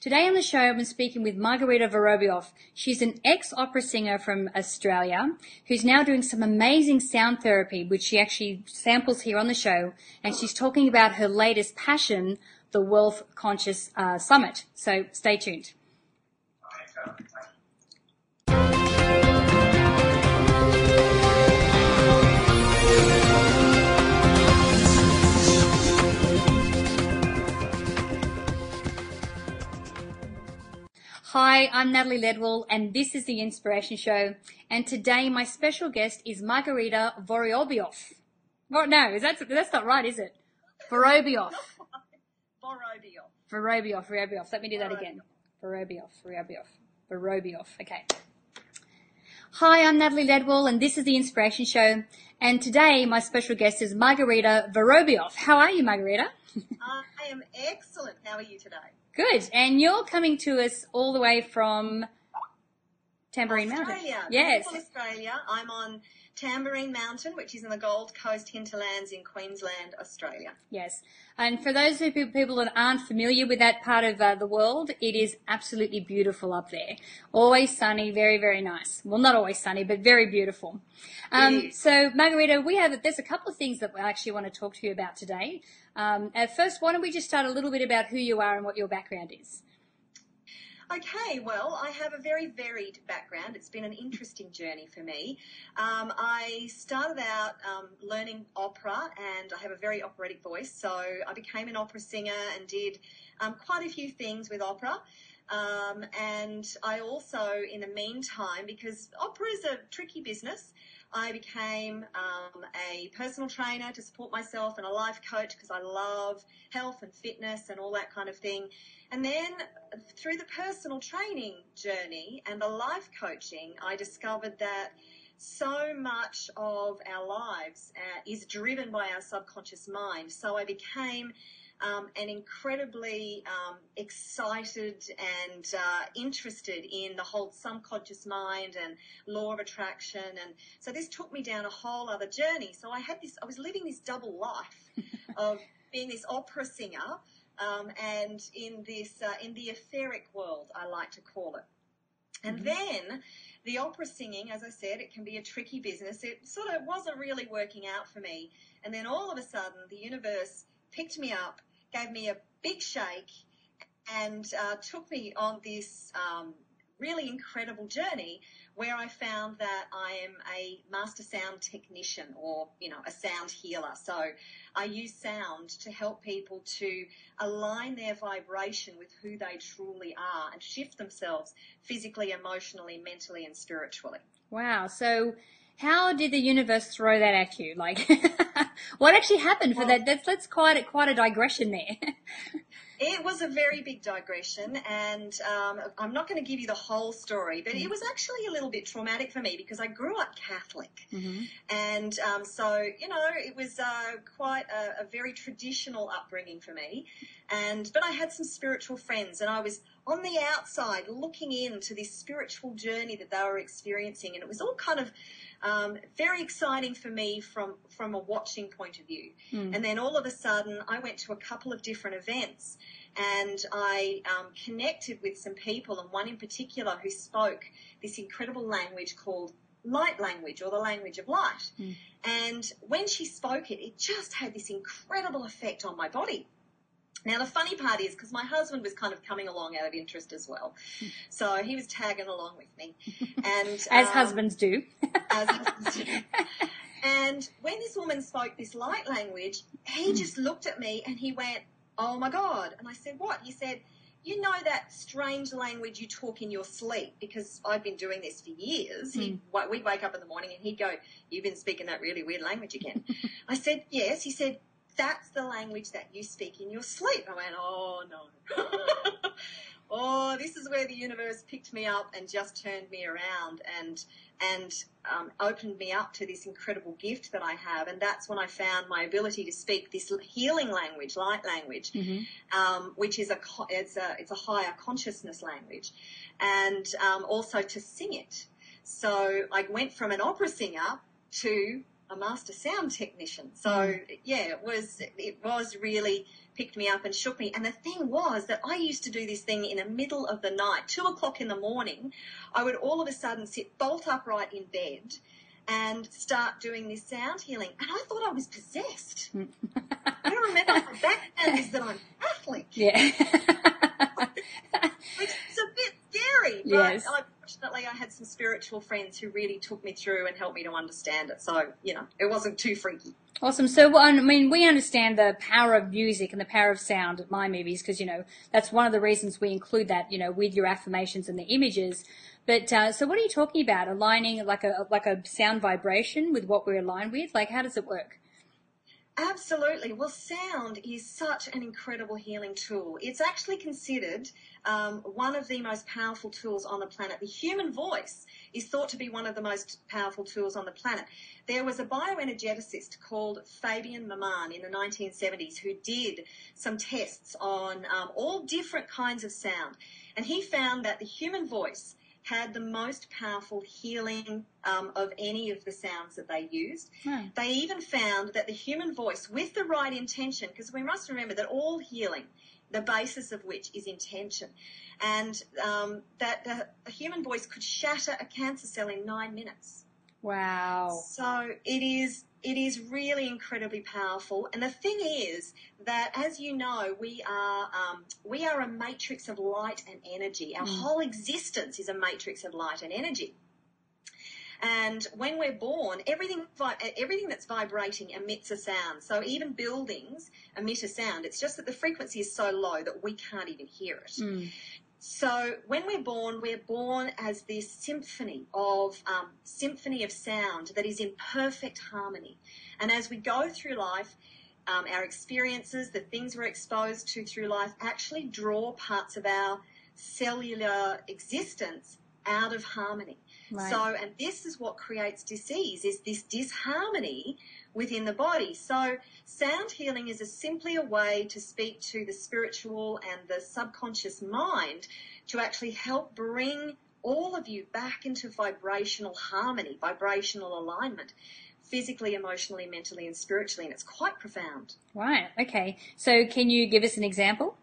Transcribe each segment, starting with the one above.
Today on the show, I'm speaking with Marguerita Vorobioff. She's an ex-opera singer from Australia who's now doing some amazing sound therapy, which she actually samples here on the show. And she's talking about her latest passion, the Wealth Conscious uh, Summit. So stay tuned. Hi, I'm Natalie Ledwell, and this is the Inspiration Show. And today, my special guest is Marguerita Vorobioff. Oh, no, is that that's not right, is it? Vorobioff. Borobio. Vorobioff. Vorobioff. Let me do that again. Vorobioff. Vorobioff. Vorobioff. Okay. Hi, I'm Natalie Ledwell, and this is the Inspiration Show. And today, my special guest is Marguerita Vorobioff. How are you, Marguerita? I am excellent. How are you today? Good. And you're coming to us all the way from Tamborine Mountain. Australia. Yes. Beautiful Australia. I'm on Tamborine Mountain, which is in the Gold Coast hinterlands in Queensland, Australia. Yes. And for those who, people that aren't familiar with that part of uh, the world, it is absolutely beautiful up there. Always sunny, very, very nice. Well, not always sunny, but very beautiful. Um, so, Marguerita, we have, there's a couple of things that I actually want to talk to you about today. Um, at first, why don't we just start a little bit about who you are and what your background is? Okay, well, I have a very varied background. It's been an interesting journey for me. Um, I started out um, learning opera, and I have a very operatic voice, so I became an opera singer and did um, quite a few things with opera. Um, and I also, in the meantime, because opera is a tricky business, I became um, a personal trainer to support myself and a life coach because I love health and fitness and all that kind of thing. And then through the personal training journey and the life coaching, I discovered that so much of our lives uh, is driven by our subconscious mind. So I became um, and incredibly um, excited and uh, interested in the whole subconscious mind and law of attraction. And so this took me down a whole other journey. So I had this, I was living this double life of being this opera singer um, and in this, uh, in the etheric world, I like to call it. And Mhm. then the opera singing, as I said, it can be a tricky business. It sort of wasn't really working out for me. And then all of a sudden, the universe picked me up, gave me a big shake, and uh, took me on this um, really incredible journey where I found that I am a master sound technician or, you know, a sound healer. So I use sound to help people to align their vibration with who they truly are and shift themselves physically, emotionally, mentally, and spiritually. Wow. So, how did the universe throw that at you? Like, what actually happened for Well- that? That's that's quite a, quite a digression there. It was a very big digression, and um, I'm not going to give you the whole story, but it was actually a little bit traumatic for me because I grew up Catholic. mm-hmm. And um, so, you know, it was uh, quite a, a very traditional upbringing for me. And but I had some spiritual friends, and I was on the outside looking into this spiritual journey that they were experiencing, and it was all kind of um, very exciting for me from from a watching point of view. Mm. And then all of a sudden, I went to a couple of different events, and I um, connected with some people, and one in particular who spoke this incredible language called light language or the language of light. Mm. And when she spoke it, it just had this incredible effect on my body. Now the funny part is because my husband was kind of coming along out of interest as well, so he was tagging along with me, and As um, husbands do. as husbands do. And when this woman spoke this light language, he just looked at me and he went, "Oh my god!" And I said, "What?" He said, "You know that strange language you talk in your sleep?" Because I've been doing this for years. He, we'd wake up in the morning and he'd go, "You've been speaking that really weird language again." I said, "Yes." He said, that's the language that you speak in your sleep. I went, oh no. oh, this is where the universe picked me up and just turned me around and and um, opened me up to this incredible gift that I have. And that's when I found my ability to speak this healing language, light language, mm-hmm. um, which is a it's a it's a higher consciousness language, and um, also to sing it. So I went from an opera singer to a master sound technician. So mm. yeah, it was it was really picked me up and shook me. And the thing was that I used to do this thing in the middle of the night, two o'clock in the morning. I would all of a sudden sit bolt upright in bed and start doing this sound healing. And I thought I was possessed. I remember my background is that I'm Catholic. Yeah. it's a bit scary. Yes. I, fortunately, I had some spiritual friends who really took me through and helped me to understand it. So, you know, it wasn't too freaky. Awesome. So, I mean, we understand the power of music and the power of sound at Mind Movies because, you know, that's one of the reasons we include that, you know, with your affirmations and the images. But uh, so, what are you talking about? Aligning like a like a sound vibration with what we're aligned with? Like, how does it work? Absolutely. Well, sound is such an incredible healing tool. It's actually considered um, one of the most powerful tools on the planet. The human voice is thought to be one of the most powerful tools on the planet. There was a bioenergeticist called Fabian Maman in the 1970s who did some tests on um, all different kinds of sound. And he found that the human voice had the most powerful healing um, of any of the sounds that they used. Hmm. They even found that the human voice, with the right intention, because we must remember that all healing, the basis of which is intention, and um, that the, the human voice could shatter a cancer cell in nine minutes. Wow. So it is it is really incredibly powerful. And the thing is that, as you know, we are um, we are a matrix of light and energy. Our mm. whole existence is a matrix of light and energy. And when we're born, everything everything that's vibrating emits a sound. So even buildings emit a sound. It's just that the frequency is so low that we can't even hear it. Mm. So when we're born, we're born as this symphony of um, symphony of sound that is in perfect harmony. And as we go through life, um, our experiences, the things we're exposed to through life, actually draw parts of our cellular existence out of harmony. Right. So, and this is what creates disease: is this disharmony within the body. So sound healing is a simply a way to speak to the spiritual and the subconscious mind to actually help bring all of you back into vibrational harmony, vibrational alignment, physically, emotionally, mentally, and spiritually. And it's quite profound. Right. Okay. So can you give us an example?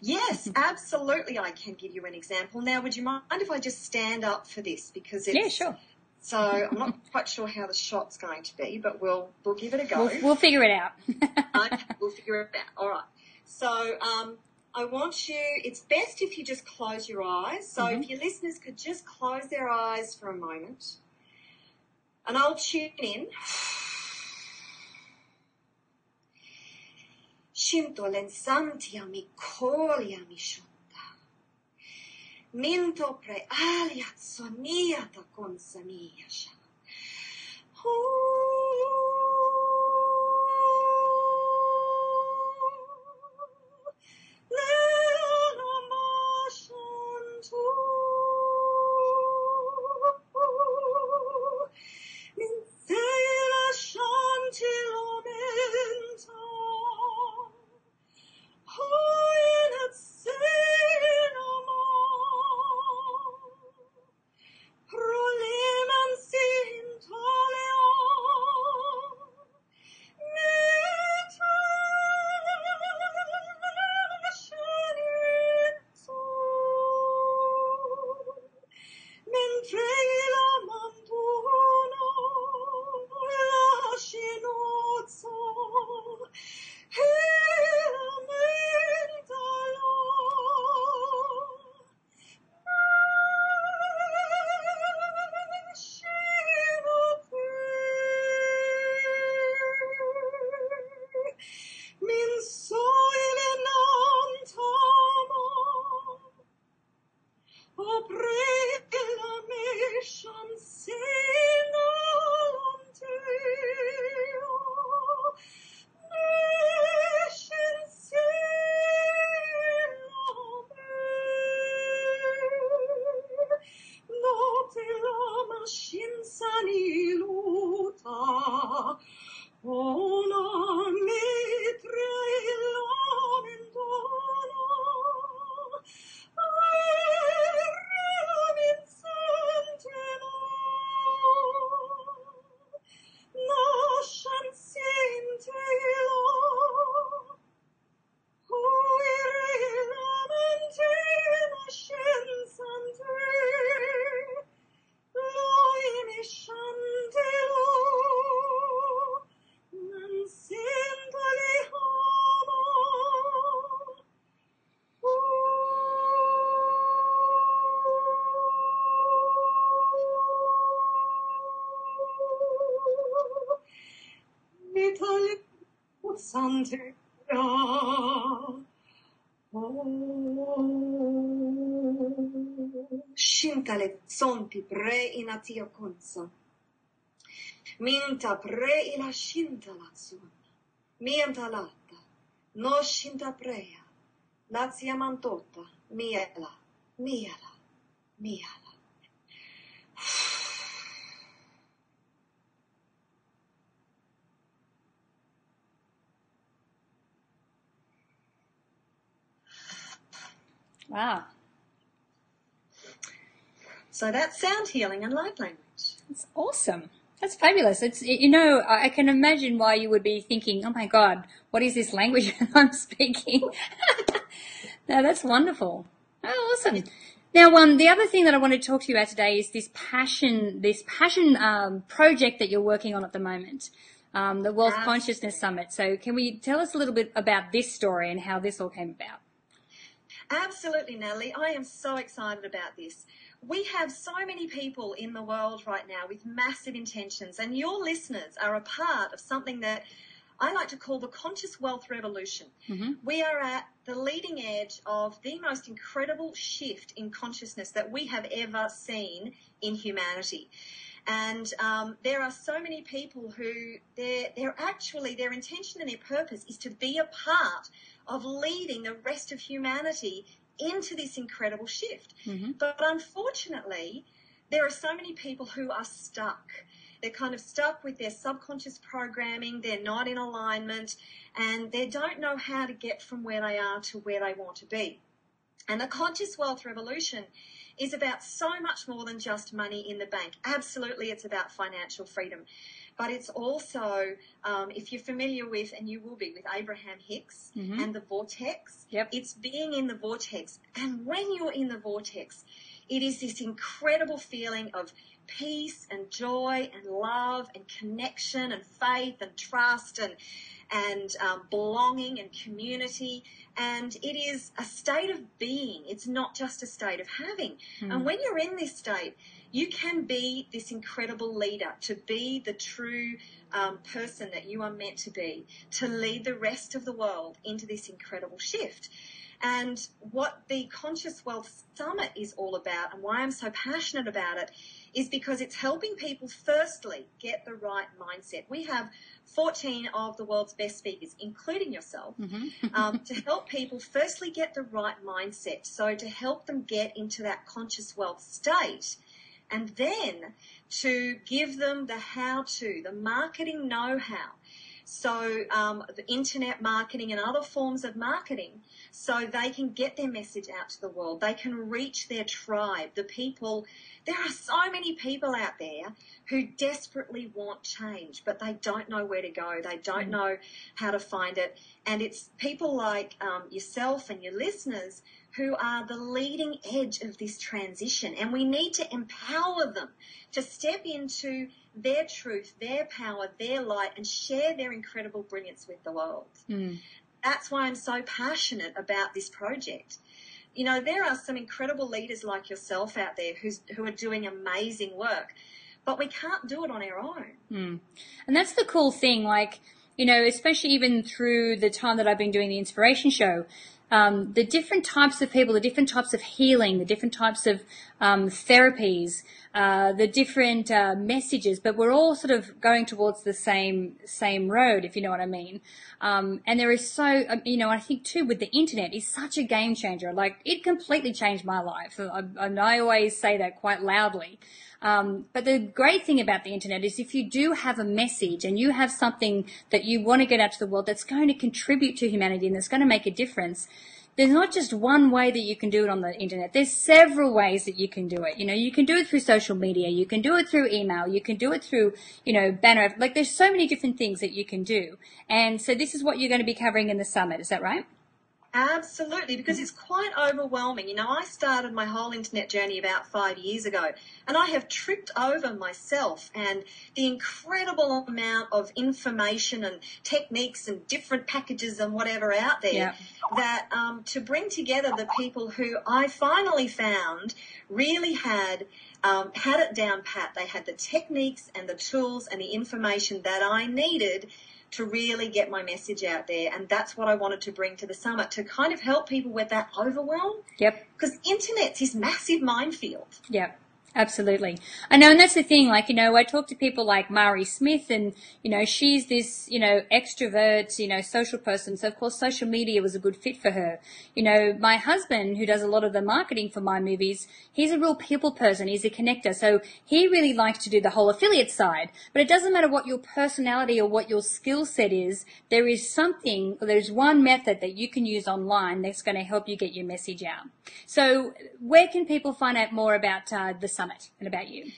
Yes, absolutely. I can give you an example. Now, would you mind if I just stand up for this because it's yeah, sure. So I'm not quite sure how the shot's going to be, but we'll we'll give it a go. We'll, we'll figure it out. okay, we'll figure it out. All right. So um, I want you. It's best if you just close your eyes. So mm-hmm. if your listeners could just close their eyes for a moment, and I'll tune in. Cinto l'ansamtia mi Cintolensanti mi amisciunta. Minto pre aliat soniata consamiasha. Oh! Shintale sonti pre inatio konsa. Minta pre ila shinta latsun. Mienta latta. No shinta prea. Lazia mantota. Miela. Miela. Miela. Wow. So that's sound healing and light language. That's awesome. That's fabulous. It's you know I can imagine why you would be thinking, oh my god, what is this language that I'm speaking? no, that's wonderful. Oh, awesome. Now, um, the other thing that I want to talk to you about today is this passion, this passion um, project that you're working on at the moment, um, the Wealth Absolutely. Consciousness Summit. So, can we tell us a little bit about this story and how this all came about? Absolutely, Natalie. I am so excited about this. We have so many people in the world right now with massive intentions, and your listeners are a part of something that I like to call the conscious wealth revolution. Mhm. We are at the leading edge of the most incredible shift in consciousness that we have ever seen in humanity. And um, there are so many people who they're, they're actually, their intention and their purpose is to be a part of leading the rest of humanity into this incredible shift. Mhm. But unfortunately, there are so many people who are stuck. They're kind of stuck with their subconscious programming, they're not in alignment, and they don't know how to get from where they are to where they want to be. And the conscious wealth revolution is about so much more than just money in the bank. Absolutely, it's about financial freedom. But it's also, um, if you're familiar with, and you will be, with Abraham Hicks Mhm. and the vortex, Yep. it's being in the vortex. And when you're in the vortex, it is this incredible feeling of peace and joy and love and connection and faith and trust and and um, belonging and community. And it is a state of being. It's not just a state of having. And when you're in this state, you can be this incredible leader, to be the true um, person that you are meant to be, to lead the rest of the world into this incredible shift. And what the Conscious Wealth Summit is all about, and why I'm so passionate about it, is because it's helping people firstly get the right mindset. We have 14 of the world's best speakers, including yourself, um, to help people firstly get the right mindset. So to help them get into that conscious wealth state and then to give them the how to, the marketing know how. So, um, the internet marketing and other forms of marketing, so they can get their message out to the world. They can reach their tribe, the people. There are so many people out there who desperately want change, but they don't know where to go. They don't know how to find it. And it's people like um, yourself and your listeners who are the leading edge of this transition. And we need to empower them to step into their truth, their power, their light, and share their incredible brilliance with the world. Hmm. That's why I'm so passionate about this project. You know, there are some incredible leaders like yourself out there who's, who are doing amazing work, but we can't do it on our own. Hmm. And that's the cool thing, like, you know, especially even through the time that I've been doing the inspiration show, um, the different types of people, the different types of healing, the different types of um, therapies, uh, the different uh, messages, but we're all sort of going towards the same same road, if you know what I mean. Um, and there is so, um, you know, I think too with the internet is such a game changer. Like it completely changed my life, and I always say that quite loudly. Um, but the great thing about the internet is if you do have a message and you have something that you want to get out to the world that's going to contribute to humanity and that's going to make a difference, there's not just one way that you can do it on the internet. There's several ways that you can do it. You know, you can do it through social media, you can do it through email, you can do it through, you know, banner. Like there's so many different things that you can do. And so this is what you're going to be covering in the summit. Is that right? Absolutely, because it's quite overwhelming. You know, I started my whole internet journey about five years ago, and I have tripped over myself and the incredible amount of information and techniques and different packages and whatever out there Yeah. that um, to bring together the people who I finally found really had um, had it down pat. They had the techniques and the tools and the information that I needed to really get my message out there. And that's what I wanted to bring to the summit to kind of help people with that overwhelm. Yep. Because internet's this massive minefield. Yep. Absolutely. I know, and that's the thing, like, you know, I talk to people like Mari Smith and, you know, she's this, you know, extrovert, you know, social person. So of course social media was a good fit for her. You know, my husband, who does a lot of the marketing for Mind Movies, he's a real people person. He's a connector. So he really likes to do the whole affiliate side. But it doesn't matter what your personality or what your skill set is. There is something, there's one method that you can use online that's going to help you get your message out. So where can people find out more about uh, the summit and about you?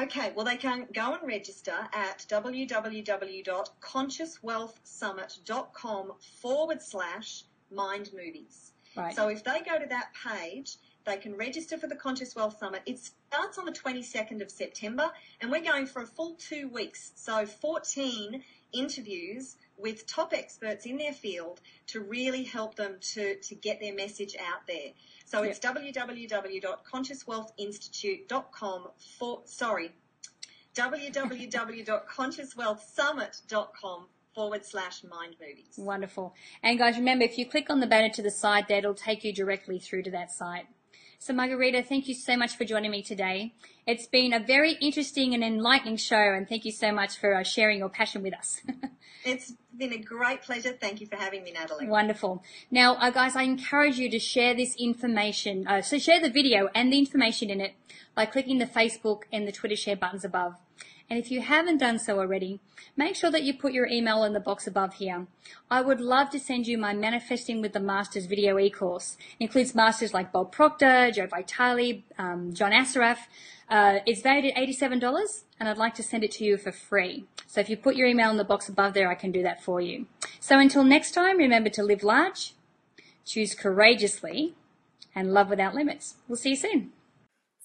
Okay, well, they can go and register at www.consciouswealthsummit.com forward slash mind movies. Right. So if they go to that page, they can register for the Conscious Wealth Summit. It starts on the 22nd of September, and we're going for a full two weeks. So 14 interviews with top experts in their field to really help them to, to get their message out there. So it's www.consciouswealthinstitute.com for, sorry, www.consciouswealthsummit.com forward slash mind movies. Wonderful. And guys, remember, if you click on the banner to the side there, it'll take you directly through to that site. So Marguerita, thank you so much for joining me today. It's been a very interesting and enlightening show, and thank you so much for uh, sharing your passion with us. it's been a great pleasure. Thank you for having me, Natalie. Wonderful. Now, uh, guys, I encourage you to share this information. Uh, so share the video and the information in it by clicking the Facebook and the Twitter share buttons above. And if you haven't done so already, make sure that you put your email in the box above here. I would love to send you my Manifesting with the Masters video e-course. It includes masters like Bob Proctor, Joe Vitale, um, John Assaraf. Uh, it's valued at $87 and I'd like to send it to you for free. So if you put your email in the box above there, I can do that for you. So until next time, remember to live large, choose courageously, and love without limits. We'll see you soon.